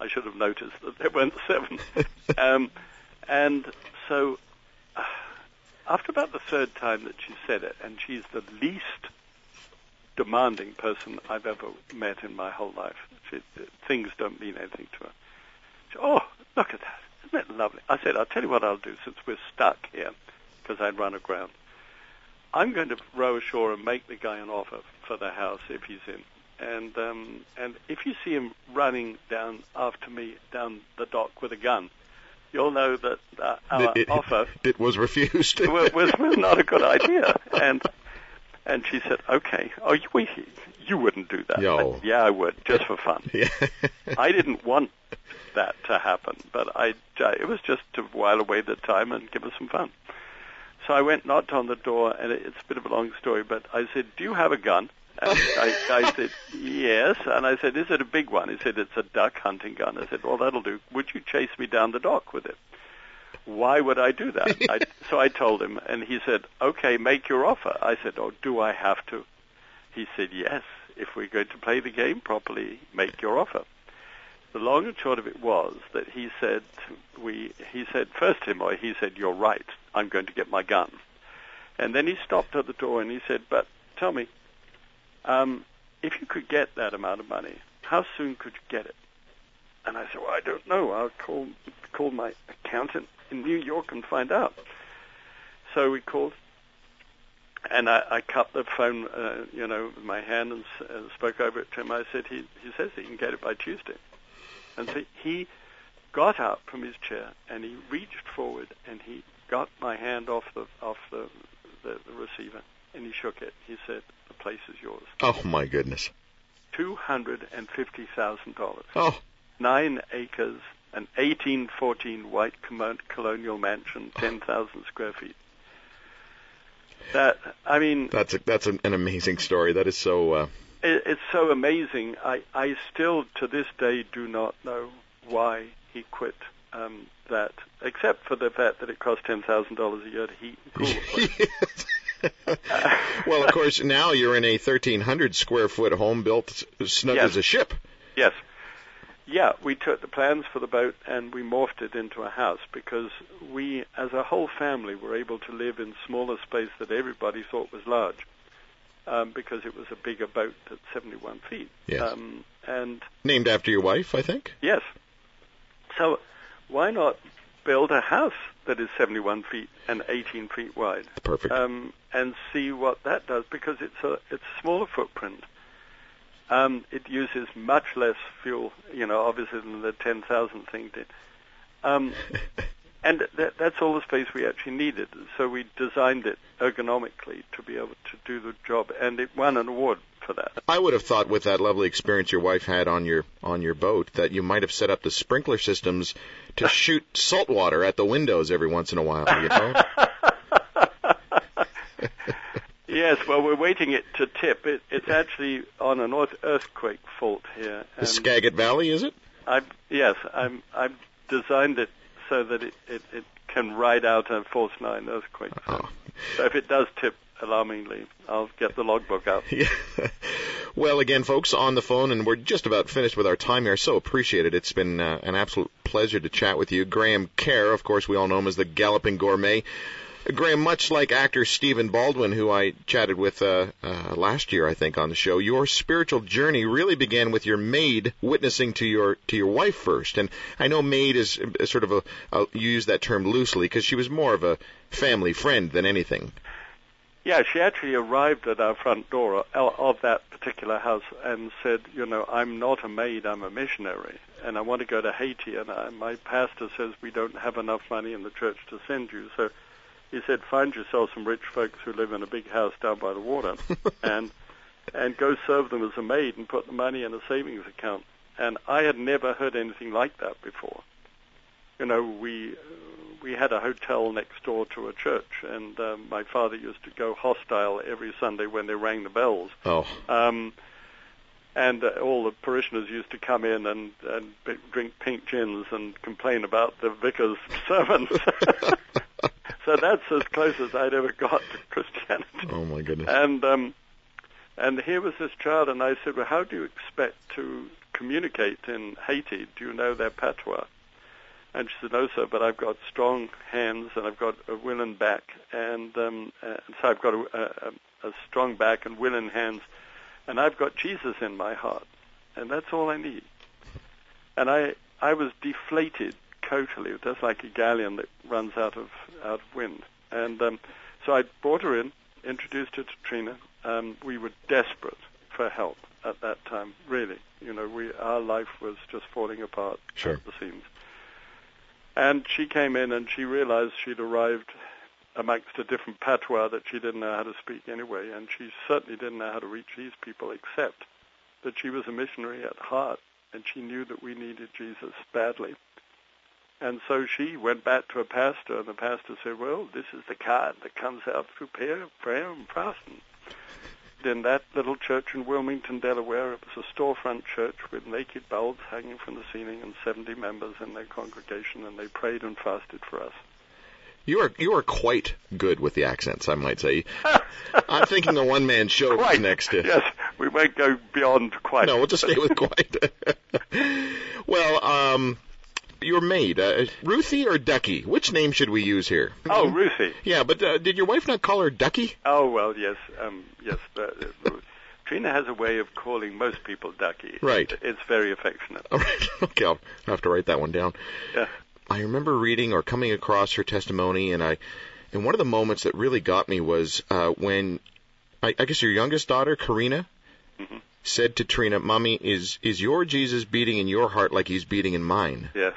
I should have noticed that there weren't seven. um, and so, uh, after about the third time that she said it, and she's the least demanding person I've ever met in my whole life. She, things don't mean anything to her. She, oh, look at that. Isn't it lovely? I said, I'll tell you what I'll do since we're stuck here, because I'd run aground. I'm going to row ashore and make the guy an offer for the house if he's in. And um, and if you see him running down after me down the dock with a gun, you'll know that uh, our It- it- offer It was refused. was, was, was not a good idea. And and she said, "Okay, oh, you, you wouldn't do that." No. I yeah, I would, just for fun. yeah. I didn't want that to happen, but I it was just to while away the time and give us some fun. So I went, knocked on the door, and it, it's a bit of a long story, but I said, "Do you have a gun?" And I, I said, "Yes." And I said, "Is it a big one?" He said, "It's a duck hunting gun." I said, "Well, that'll do. Would you chase me down the dock with it?" Why would I do that? I, so I told him, and he said, "Okay, make your offer." I said, "Oh, do I have to?" He said, "Yes. If we're going to play the game properly, make your offer." The long and short of it was that he said, "We." He said first to him, or he said, "You're right. I'm going to get my gun." And then he stopped at the door and he said, "But tell me, um, if you could get that amount of money, how soon could you get it?" And I said, "Well, I don't know. I'll call call my accountant in New York and find out." So we called, and I, I cut the phone, uh, you know, with my hand and uh, spoke over it to him. I said, "He he says he can get it by Tuesday," and so he got up from his chair and he reached forward and he got my hand off the off the the, the receiver and he shook it. He said, "The place is yours." Oh my goodness. Two hundred and fifty thousand dollars Oh, nine acres, an 1814 white colonial mansion, 10,000 square feet. That I mean, that's a, that's an, an amazing story. That is so. Uh, it, it's so amazing. I I still to this day do not know why he quit um, that, except for the fact that it cost ten thousand dollars a year to heat and cool. well, of course, now you're in a 1,300 square foot home built snug Yes. as a ship. Yes. Yeah, we took the plans for the boat and we morphed it into a house because we, as a whole family, were able to live in smaller space that everybody thought was large um, because it was a bigger boat at 71 feet. Yes. Um, and Named after your wife, I think. yes, so why not build a house that is 71 feet and 18 feet wide? Perfect. um, and see what that does because it's a it's a smaller footprint. Um, it uses much less fuel, you know, obviously than the 10,000 thing did. Um, and that, that's all the space we actually needed. So we designed it ergonomically to be able to do the job, and it won an award for that. I would have thought with that lovely experience your wife had on your on your boat that you might have set up the sprinkler systems to shoot salt water at the windows every once in a while. You know? yes, well, we're waiting it to tip. It, it's actually on an earth- earthquake fault here. the Skagit Valley, is it? I yes, I'm I've designed it so that it, it, it can ride out a force nine earthquake. So, Oh. so if it does tip alarmingly, I'll get the logbook out. Yeah. well, again, folks, on the phone, and we're just about finished with our time here. So appreciate it. It's been uh, an absolute pleasure to chat with you. Graham Kerr, of course, we all know him as the Galloping Gourmet. Graham, much like actor Stephen Baldwin, who I chatted with uh, uh, last year, I think, on the show, your spiritual journey really began with your maid witnessing to your to your wife first. And I know maid is uh, sort of a, a you use that term loosely because she was more of a family friend than anything. Yeah, she actually arrived at our front door of of that particular house and said, you know, I'm not a maid, I'm a missionary, and I want to go to Haiti, and I, my pastor says we don't have enough money in the church to send you, so he said, find yourself some rich folks who live in a big house down by the water, and and go serve them as a maid and put the money in a savings account. And I had never heard anything like that before. You know, we we had a hotel next door to a church, and um, my father used to go hostile every Sunday when they rang the bells. Oh, Um, and uh, all the parishioners used to come in and, and drink pink gins and complain about the vicar's sermons. so that's as close as I'd ever got to Christianity. oh my goodness. And um, and here was this child, and I said, "Well, how do you expect to communicate in Haiti? Do you know their patois?" And she said, "No, sir, but I've got strong hands, and I've got a willing back, and um, uh, so I've got a, a, a strong back and willing hands, and I've got Jesus in my heart, and that's all I need." And I I was deflated totally, just like a galleon that runs out of out of wind. And um, so I brought her in, introduced her to Treena. Um, we were desperate for help at that time, really. You know, we our life was just falling apart Sure. at the seams. And she came in and she realized she'd arrived amongst a different patois that she didn't know how to speak anyway, and she certainly didn't know how to reach these people except that she was a missionary at heart, and she knew that we needed Jesus badly. And so she went back to a pastor, and the pastor said, well, this is the card that comes out through prayer, prayer and fasting. In that little church in Wilmington, Delaware, it was a storefront church with naked bulbs hanging from the ceiling and 70 members in their congregation, and they prayed and fasted for us. You are you are quite good with the accents, I might say. I'm thinking a one man show Quite. next to Yes, we won't go beyond quite. No, we'll just stay with quite. well, um your maid, uh, Ruthie or Ducky? Which name should we use here? Oh, Ruthie. Yeah, but uh, did your wife not call her Ducky? Oh well, yes, um, yes. Uh, uh, Treena has a way of calling most people Ducky. Right. It's very affectionate. All right. Okay, I'll have to write that one down. Yeah. I remember reading or coming across her testimony, and I, and one of the moments that really got me was uh, when, I, I guess your youngest daughter, Kareena, Mhm. said to Treena, "Mommy, is is your Jesus beating in your heart like he's beating in mine?" Yes.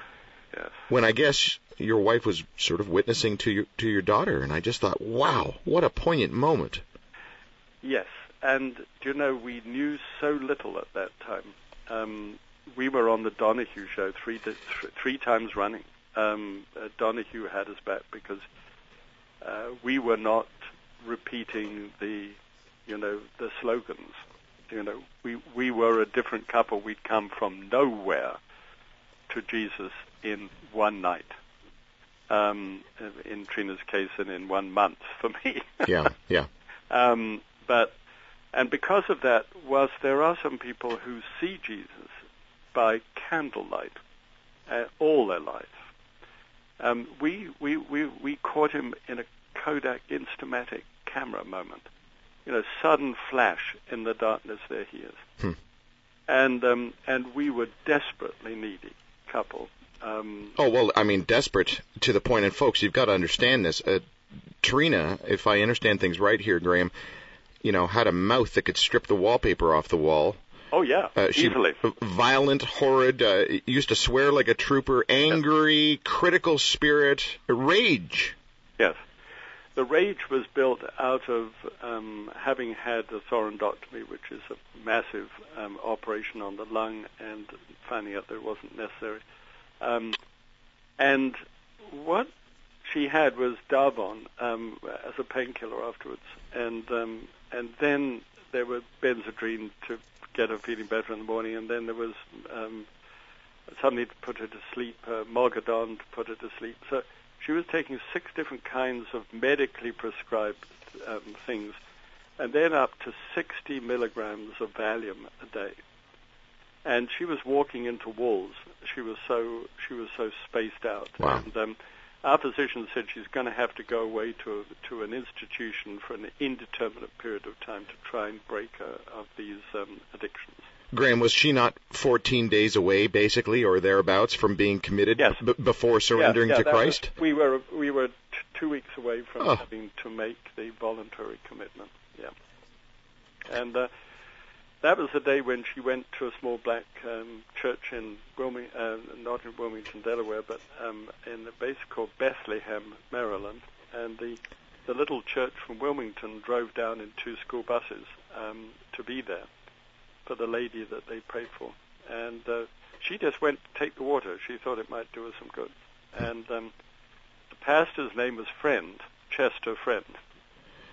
Yes. When I guess your wife was sort of witnessing to your to your daughter, and I just thought, "Wow, what a poignant moment." Yes. And do you know we knew so little at that time. Um, we were on the Donahue show three th- three times running. Um, uh, Donahue had us back because uh, we were not repeating the, you know, the slogans. You know, we we were a different couple. We'd come from nowhere to Jesus in one night. Um, in Treena's case, and in one month for me. yeah, yeah. Um, but and because of that, whilst there are some people who see Jesus by candlelight uh, all their life, um, we, we, we, we caught him in a Kodak Instamatic camera moment. You know, sudden flash in the darkness, there he is. Hmm. And, um, and we were desperately needy couple. Um, oh, well, I mean, desperate to the point, and folks, you've got to understand this. Uh, Treena, if I understand things right here, Graham, you know, had a mouth that could strip the wallpaper off the wall. Oh yeah, uh, she, easily. Violent, horrid, uh, used to swear like a trooper, angry, yes. critical spirit, rage. Yes. The rage was built out of um, having had a thoracenectomy, which is a massive um, operation on the lung, and finding out that it wasn't necessary. Um, and what she had was Darvon um, as a painkiller afterwards, and um, and then there were Benzedrine to get her feeling better in the morning, and then there was um, something to put her to sleep, uh, to put her to sleep. So she was taking six different kinds of medically prescribed um, things, and then up to 60 milligrams of Valium a day. And she was walking into walls. She was so she was so spaced out. Wow. And, um, our physician said she's going to have to go away to to an institution for an indeterminate period of time to try and break her of these um, addictions. Graham, was she not 14 days away, basically, or thereabouts, from being committed yes. b- before surrendering yeah, yeah, to Christ? Was, we were we were t- two weeks away from oh. having to make the voluntary commitment. Yeah, and uh, that was the day when she went to a small black um, church in Wilmington, uh, not in Wilmington, Delaware, but um, in a base called Bethlehem, Maryland. And the the little church from Wilmington drove down in two school buses um, to be there for the lady that they prayed for. And uh, she just went to take the water. She thought it might do her some good. And um, the pastor's name was Friend, Chester Friend.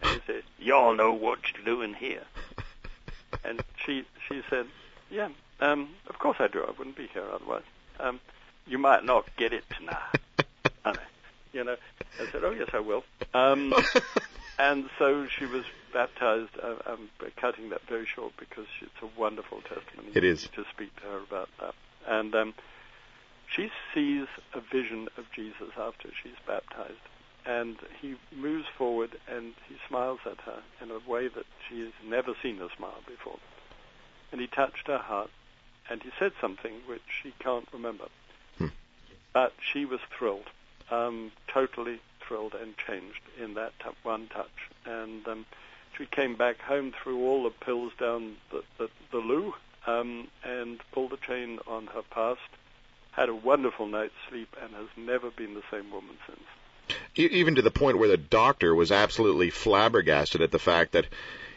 And he said, "Y'all know what you're doing here." And she she said, "Yeah, um, of course I do. I wouldn't be here otherwise. Um, you might not get it tonight." you know, I said, "Oh yes, I will." Um, and so she was baptized. Uh, I'm cutting that very short because it's a wonderful testimony. It is to speak to her about that, and um, she sees a vision of Jesus after she's baptized, and he moves forward and he smiles at her in a way that she has never seen a smile before. And he touched her heart, and he said something which she can't remember. Hmm. But she was thrilled, um, totally thrilled and changed in that t- one touch. And um, she came back home, threw all the pills down the, the, the loo, um, and pulled the chain on her past, had a wonderful night's sleep, and has never been the same woman since even to the point where the doctor was absolutely flabbergasted at the fact that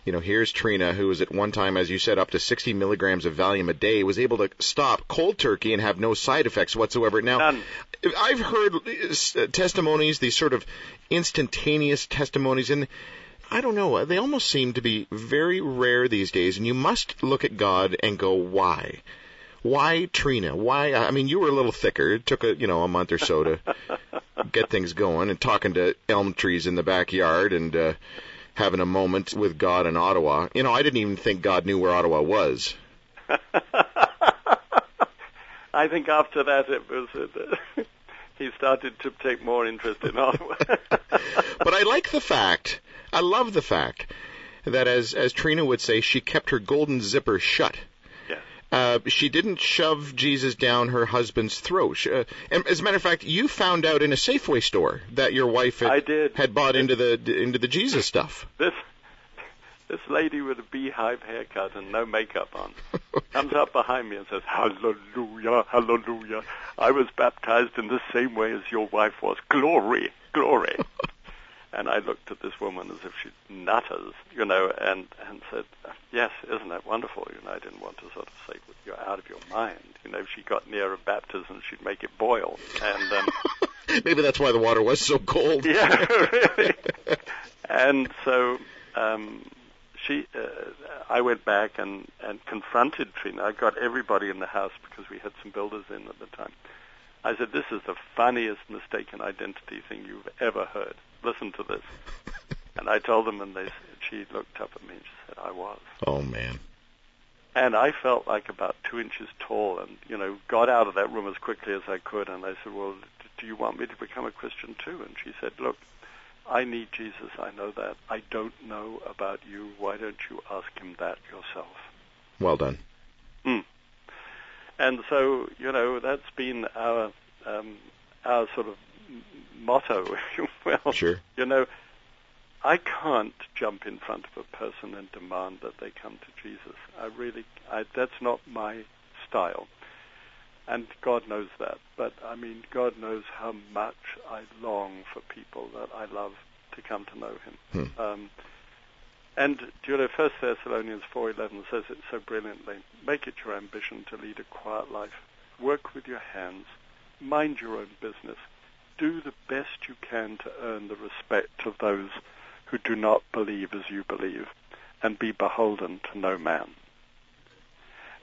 you know, here's Treena, who was at one time, as you said, up to 60 milligrams of Valium a day, was able to stop cold turkey and have no side effects whatsoever. Now, None. I've heard uh, testimonies, these sort of instantaneous testimonies, and I don't know, they almost seem to be very rare these days, and you must look at God and go, why? Why Treena? Why? I mean, you were a little thicker. It took a you know a month or so to get things going, and talking to elm trees in the backyard, and uh, having a moment with God in Ottawa. You know, I didn't even think God knew where Ottawa was. I think after that it was. Uh, he started to take more interest in Ottawa. but I like the fact, I love the fact that as as Treena would say, she kept her golden zipper shut. Uh, she didn't shove Jesus down her husband's throat. She, uh, and as a matter of fact, you found out in a Safeway store that your wife had, I did. had bought into the into the Jesus stuff. This this lady with a beehive haircut and no makeup on comes up behind me and says, "Hallelujah, hallelujah! I was baptized in the same way as your wife was. Glory, glory." And I looked at this woman as if she'd nutters, you know, and, and said, yes, isn't that wonderful? You know, I didn't want to sort of say, you're out of your mind. You know, if she got near a baptism, she'd make it boil. And um, Maybe that's why the water was so cold. yeah, really. and so um, she, uh, I went back and and confronted Treena. I got everybody in the house because we had some builders in at the time. I said, "This is the funniest mistaken identity thing you've ever heard. Listen to this." and I told them, and they she looked up at me and she said, "I was." Oh man. And I felt like about two inches tall, and you know, got out of that room as quickly as I could. And I said, "Well, do you want me to become a Christian too?" And she said, "Look, I need Jesus. I know that. I don't know about you. Why don't you ask him that yourself?" Well done. Mm. And so, you know, that's been our um, our sort of motto, if you will. Sure. You know, I can't jump in front of a person and demand that they come to Jesus. I really, I, that's not my style. And God knows that. But I mean, God knows how much I long for people that I love to come to know Him. Hmm. Um, and you know, First Thessalonians 4:11 says it so brilliantly. Make it your ambition to lead a quiet life. Work with your hands. Mind your own business. Do the best you can to earn the respect of those who do not believe as you believe, and be beholden to no man.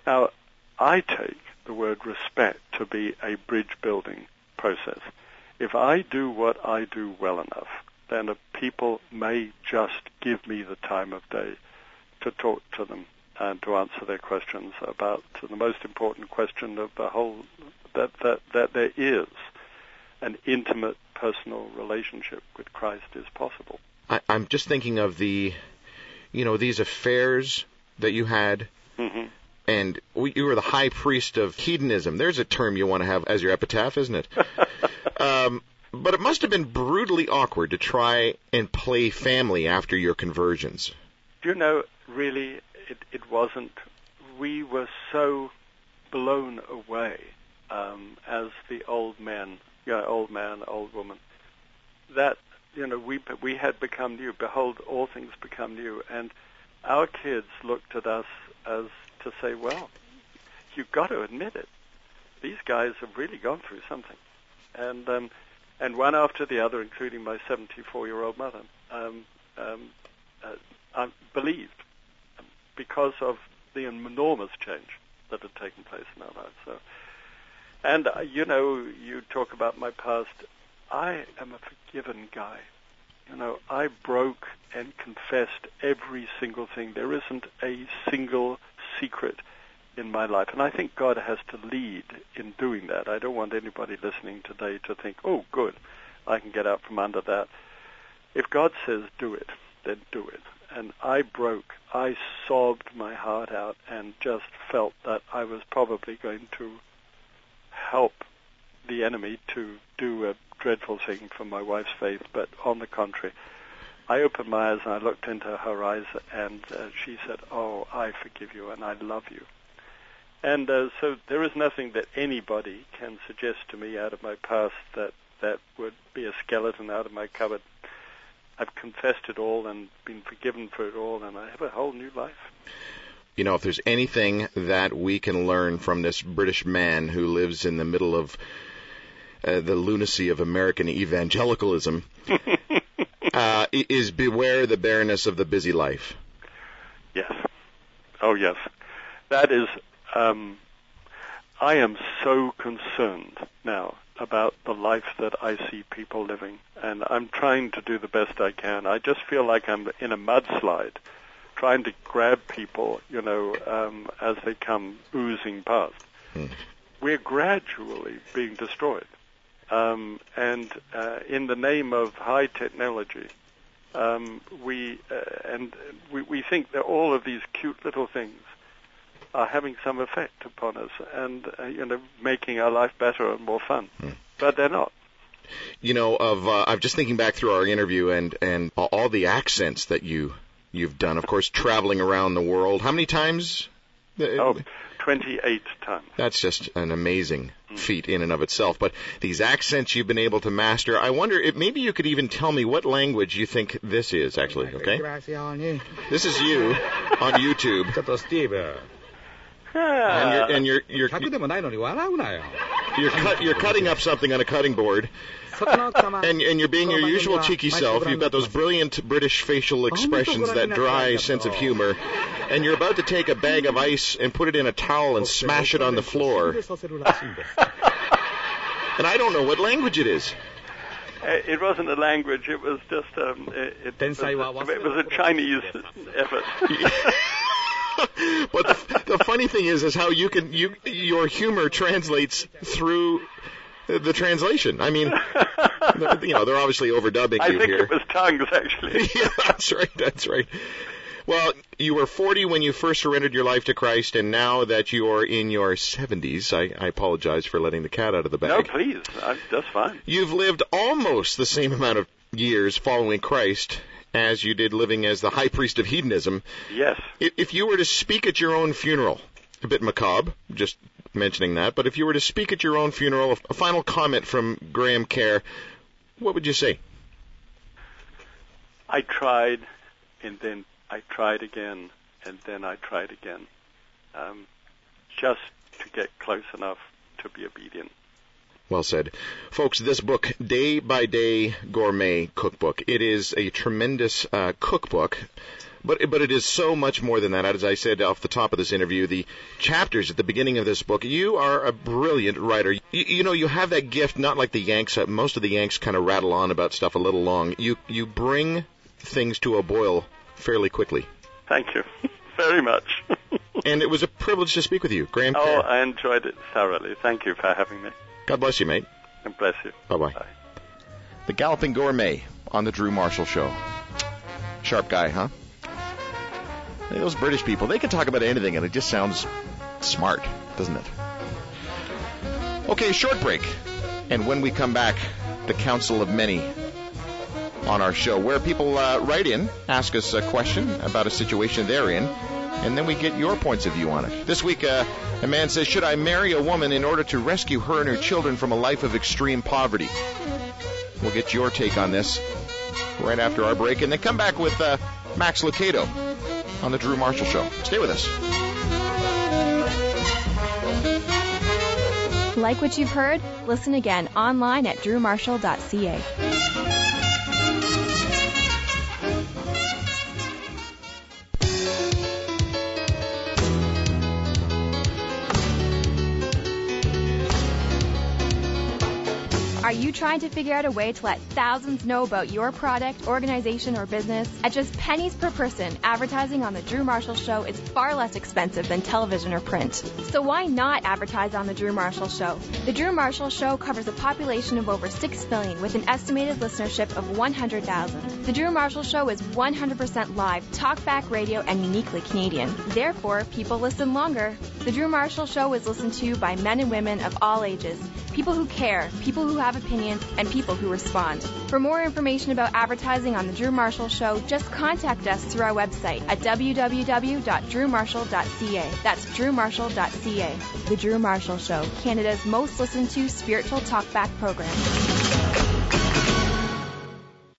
Now, I take the word respect to be a bridge building process. If I do what I do well enough, then people may just give me the time of day to talk to them and to answer their questions about the most important question of the whole that that that there is an intimate personal relationship with Christ is possible. I, I'm just thinking of the, you know, these affairs that you had, Mm-hmm. and we, you were the high priest of hedonism. There's a term you want to have as your epitaph, isn't it? um, but it must have been brutally awkward to try and play family after your conversions. Do you know, really, it, it wasn't. We were so blown away um, as the old man, know, old man, old woman, that you know we we had become new. Behold, all things become new, and our kids looked at us as to say, well, you've got to admit it. These guys have really gone through something, and um, and one after the other, including my 74-year-old mother, um, um, uh, I believed because of the enormous change that had taken place in our lives. So, and uh, you know, you talk about my past. I am a forgiven guy. You know, I broke and confessed every single thing. There isn't a single secret in my life. And I think God has to lead in doing that. I don't want anybody listening today to think, oh, good, I can get out from under that. If God says do it, then do it. And I broke. I sobbed my heart out and just felt that I was probably going to help the enemy to do a dreadful thing for my wife's faith, but on the contrary, I opened my eyes and I looked into her eyes, and uh, she said, "Oh, I forgive you and I love you." And uh, so there is nothing that anybody can suggest to me out of my past that that would be a skeleton out of my cupboard. I've confessed it all and been forgiven for it all, and I have a whole new life. You know, if there's anything that we can learn from this British man who lives in the middle of uh, the lunacy of American evangelicalism, uh, is beware the bareness of the busy life. Yes. Oh, yes. That is. Um, I am so concerned now about the life that I see people living, and I'm trying to do the best I can. I just feel like I'm in a mudslide, trying to grab people, you know, um, as they come oozing past. Hmm. We're gradually being destroyed, um, and uh, in the name of high technology, um, we uh, and we, we think that all of these cute little things are having some effect upon us and uh, you know making our life better and more fun. Hmm. But they're not. You know, of uh, I'm just thinking back through our interview and and all the accents that you you've done. Of course, traveling around the world. How many times? Oh, 28 times. That's just an amazing feat in and of itself. But these accents you've been able to master, I wonder if maybe you could even tell me what language you think this is actually, okay? This is you on YouTube. ちょっとスティーブ、 And Ah, you're, and you're, you're 100でもないのに笑うなよ。 You're cut, you're cutting up something on a cutting board, and and you're being your usual cheeky self. You've got those brilliant British facial expressions, that dry sense of humor, and you're about to take a bag of ice and put it in a towel and smash it on the floor. and I don't know what language it is. Uh, It wasn't a language. It was just um, it, it, was, it was a Chinese effort. but the, the funny thing is, is how you can you your humor translates through the translation. I mean, you know, they're obviously overdubbing I you think here. it was tongues actually. yeah, that's right. That's right. Well, you were 40 when you first surrendered your life to Christ, and now that you're in your 70s, I, I apologize for letting the cat out of the bag. No, please, I'm, that's fine. You've lived almost the same amount of years following Christ as you did living as the high priest of hedonism. Yes. If you were to speak at your own funeral, a bit macabre, just mentioning that, but if you were to speak at your own funeral, a final comment from Graham Kerr, what would you say? I tried, and then I tried again, and then I tried again, um, just to get close enough to be obedient. Well said. Folks, this book, Day by Day Gourmet Cookbook, it is a tremendous uh, cookbook. But, but it is so much more than that. As I said off the top of this interview, the chapters at the beginning of this book, you are a brilliant writer. You, you know, you have that gift, not like the Yanks. Uh, most of the Yanks kind of rattle on about stuff a little long. You, you bring things to a boil fairly quickly. Thank you very much. And it was a privilege to speak with you, Graham oh, Kerr. I enjoyed it thoroughly. Thank you for having me, God bless you, mate. and bless you. Bye-bye. Bye. The Galloping Gourmet on the Drew Marshall Show. Sharp guy, huh? Hey, those British people, they can talk about anything and it just sounds smart, doesn't it? Okay, short break. And when we come back, the Council of Many on our show, where people uh, write in, ask us a question about a situation they're in, and then we get your points of view on it. This week, uh, a man says, Should I marry a woman in order to rescue her and her children from a life of extreme poverty? We'll get your take on this right after our break, and then come back with uh, Max Lucado on the Drew Marshall Show. Stay with us. Like what you've heard? Listen again online at drewmarshall.ca. Are you trying to figure out a way to let thousands know about your product, organization, or business? At just pennies per person, advertising on The Drew Marshall Show is far less expensive than television or print. So why not advertise on The Drew Marshall Show? The Drew Marshall Show covers a population of over 6 million with an estimated listenership of 100,000. The Drew Marshall Show is 100% live, talkback radio, and uniquely Canadian. Therefore, people listen longer. The Drew Marshall Show is listened to by men and women of all ages, people who care, people who have opinions, and people who respond. For more information about advertising on The Drew Marshall Show, just contact us through our website at www.drewmarshall.ca. That's drewmarshall.ca. The Drew Marshall Show, Canada's most listened to spiritual talkback program.